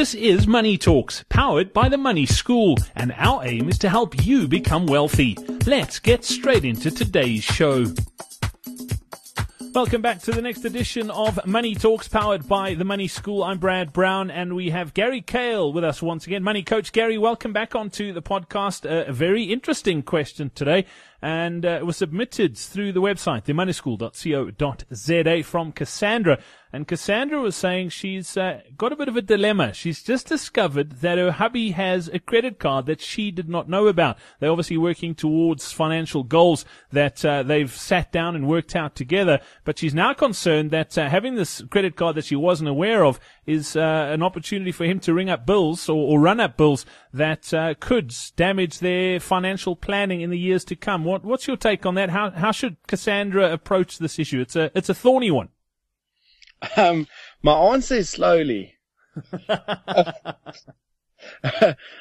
This is Money Talks, powered by the Money School, and our aim is to help you become wealthy. Let's get straight into today's show. Welcome back to the next edition of Money Talks, powered by the Money School. I'm Brad Brown, and we have Gary Kayle with us once again. Money Coach Gary, welcome back onto the podcast. A very interesting question today and uh, it was submitted through the website, themoneyschool.co.za from Cassandra. And Cassandra was saying she's uh, got a bit of a dilemma. She's just discovered that her hubby has a credit card that she did not know about. They're obviously working towards financial goals that uh, they've sat down and worked out together. But she's now concerned that uh, having this credit card that she wasn't aware of is uh, an opportunity for him to ring up bills or, or run up bills that uh, could damage their financial planning in the years to come. What, what's your take on that? How, how should Cassandra approach this issue? It's a, it's a thorny one. Um, my answer is slowly.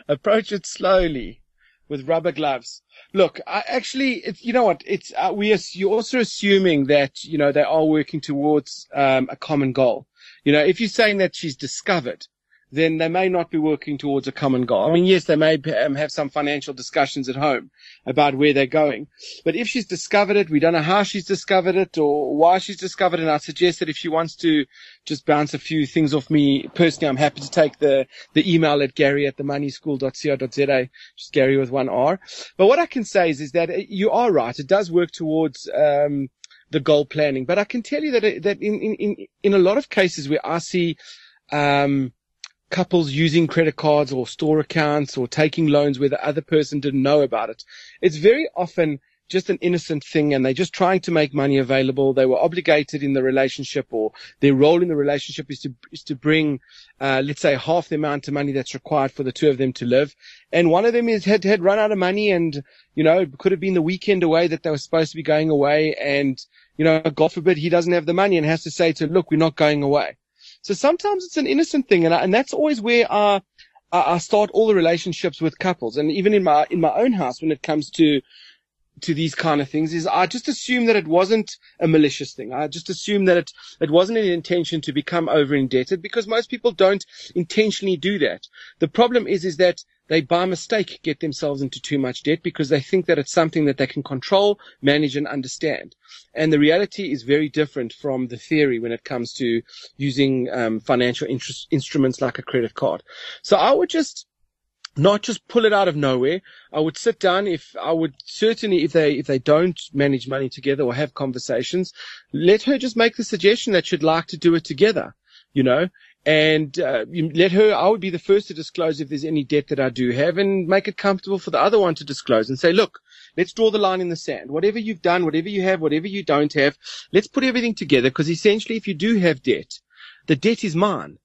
approach it slowly with rubber gloves. Look, I actually, it's, you know what? It's, uh, we, you're also assuming that, you know, they are working towards, um, a common goal. You know, if you're saying that she's discovered, then they may not be working towards a common goal. I mean, yes, they may um, have some financial discussions at home about where they're going. But if she's discovered it, we don't know how she's discovered it or why she's discovered it. And I suggest that if she wants to just bounce a few things off me personally, I'm happy to take the, the email at gary at themoneyschool.co.za, just Gary with one R. But what I can say is, is that you are right. It does work towards, um, the goal planning. But I can tell you that, that in, in, in a lot of cases where I see, um, couples using credit cards or store accounts or taking loans where the other person didn't know about it. It's very often just an innocent thing and they're just trying to make money available. They were obligated in the relationship or their role in the relationship is to, is to bring, uh, let's say half the amount of money that's required for the two of them to live. And one of them is had, had run out of money and, you know, it could have been the weekend away that they were supposed to be going away. And, you know, God forbid he doesn't have the money and has to say to, look, we're not going away. So sometimes it's an innocent thing, and I, and that's always where I, I start all the relationships with couples, and even in my in my own house when it comes to to these kind of things is I just assume that it wasn't a malicious thing. I just assume that it, it wasn't an intention to become over indebted because most people don't intentionally do that. The problem is, is that they by mistake get themselves into too much debt because they think that it's something that they can control, manage and understand. And the reality is very different from the theory when it comes to using um, financial interest, instruments like a credit card. So I would just not just pull it out of nowhere. I would sit down if I would certainly if they if they don't manage money together or have conversations, let her just make the suggestion that she'd like to do it together. You know, and uh, let her. I would be the first to disclose if there's any debt that I do have, and make it comfortable for the other one to disclose and say, look, let's draw the line in the sand. Whatever you've done, whatever you have, whatever you don't have, let's put everything together. Because essentially, if you do have debt, the debt is mine.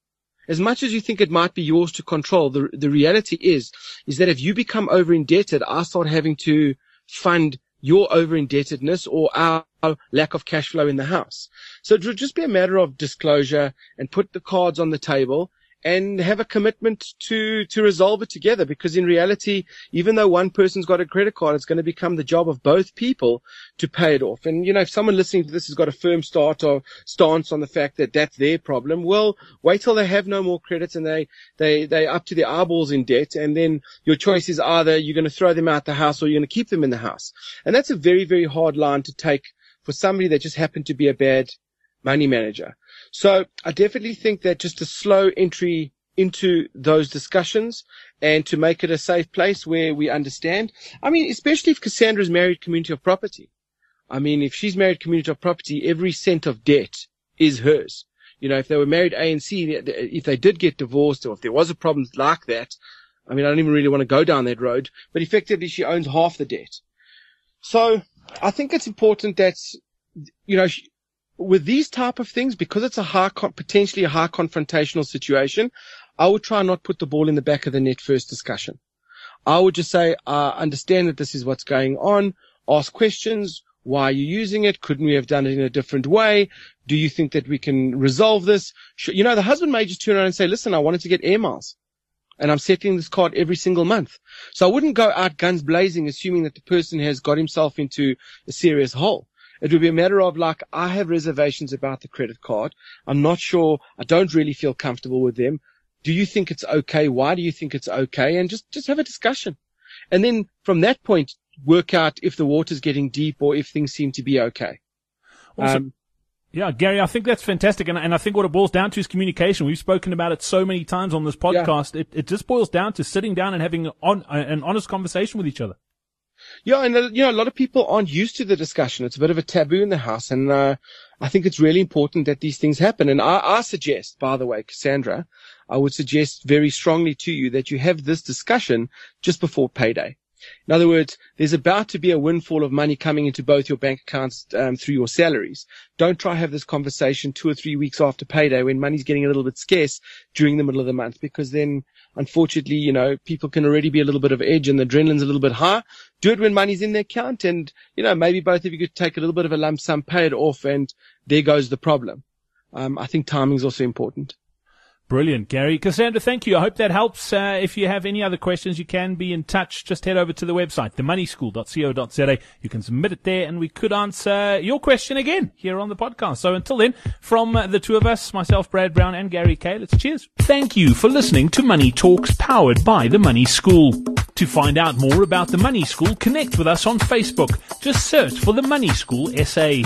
As much as you think it might be yours to control, the the reality is is that if you become over indebted, I start having to fund your over indebtedness or our lack of cash flow in the house. So it would just be a matter of disclosure and put the cards on the table and have a commitment to, to resolve it together. Because in reality, even though one person's got a credit card, it's going to become the job of both people to pay it off. And, you know, if someone listening to this has got a firm start or stance on the fact that that's their problem, well, wait till they have no more credits and they, they, they up to their eyeballs in debt. And then your choice is either you're going to throw them out the house or you're going to keep them in the house. And that's a very, very hard line to take for somebody that just happened to be a bad money manager. So I definitely think that just a slow entry into those discussions and to make it a safe place where we understand. I mean, especially if Cassandra's married community of property. I mean, if she's married community of property, every cent of debt is hers. You know, if they were married ANC, if they did get divorced or if there was a problem like that, I mean, I don't even really want to go down that road, but effectively she owns half the debt. So I think it's important that, you know, with these type of things, because it's a high, potentially a high confrontational situation, I would try not put the ball in the back of the net first discussion. I would just say, I understand that this is what's going on. Ask questions. Why are you using it? Couldn't we have done it in a different way? Do you think that we can resolve this? You know, the husband may just turn around and say, listen, I wanted to get air miles and I'm settling this card every single month. So I wouldn't go out guns blazing, assuming that the person has got himself into a serious hole. It would be a matter of like, I have reservations about the credit card. I'm not sure. I don't really feel comfortable with them. Do you think it's okay? Why do you think it's okay? And just, just have a discussion. And then from that point, work out if the water's getting deep or if things seem to be okay. Awesome. Um, yeah, Gary, I think that's fantastic. And, and I think what it boils down to is communication. We've spoken about it so many times on this podcast. Yeah. It, it just boils down to sitting down and having on, an honest conversation with each other. Yeah, and uh, you know, a lot of people aren't used to the discussion. It's a bit of a taboo in the house, and uh, I think it's really important that these things happen. And I, I suggest, by the way, Cassandra, I would suggest very strongly to you that you have this discussion just before payday. In other words, there's about to be a windfall of money coming into both your bank accounts um, through your salaries. Don't try to have this conversation two or three weeks after payday when money's getting a little bit scarce during the middle of the month because then unfortunately, you know, people can already be a little bit of edge and the adrenaline's a little bit high. Do it when money's in their account and, you know, maybe both of you could take a little bit of a lump sum, pay it off and there goes the problem. Um, I think timing is also important. Brilliant, Gary. Cassandra, thank you. I hope that helps. Uh, if you have any other questions, you can be in touch. Just head over to the website, themoneyschool.co.za. You can submit it there and we could answer your question again here on the podcast. So until then, from the two of us, myself, Brad Brown and Gary Kay, let's cheers. Thank you for listening to Money Talks powered by The Money School. To find out more about The Money School, connect with us on Facebook. Just search for The Money School SA.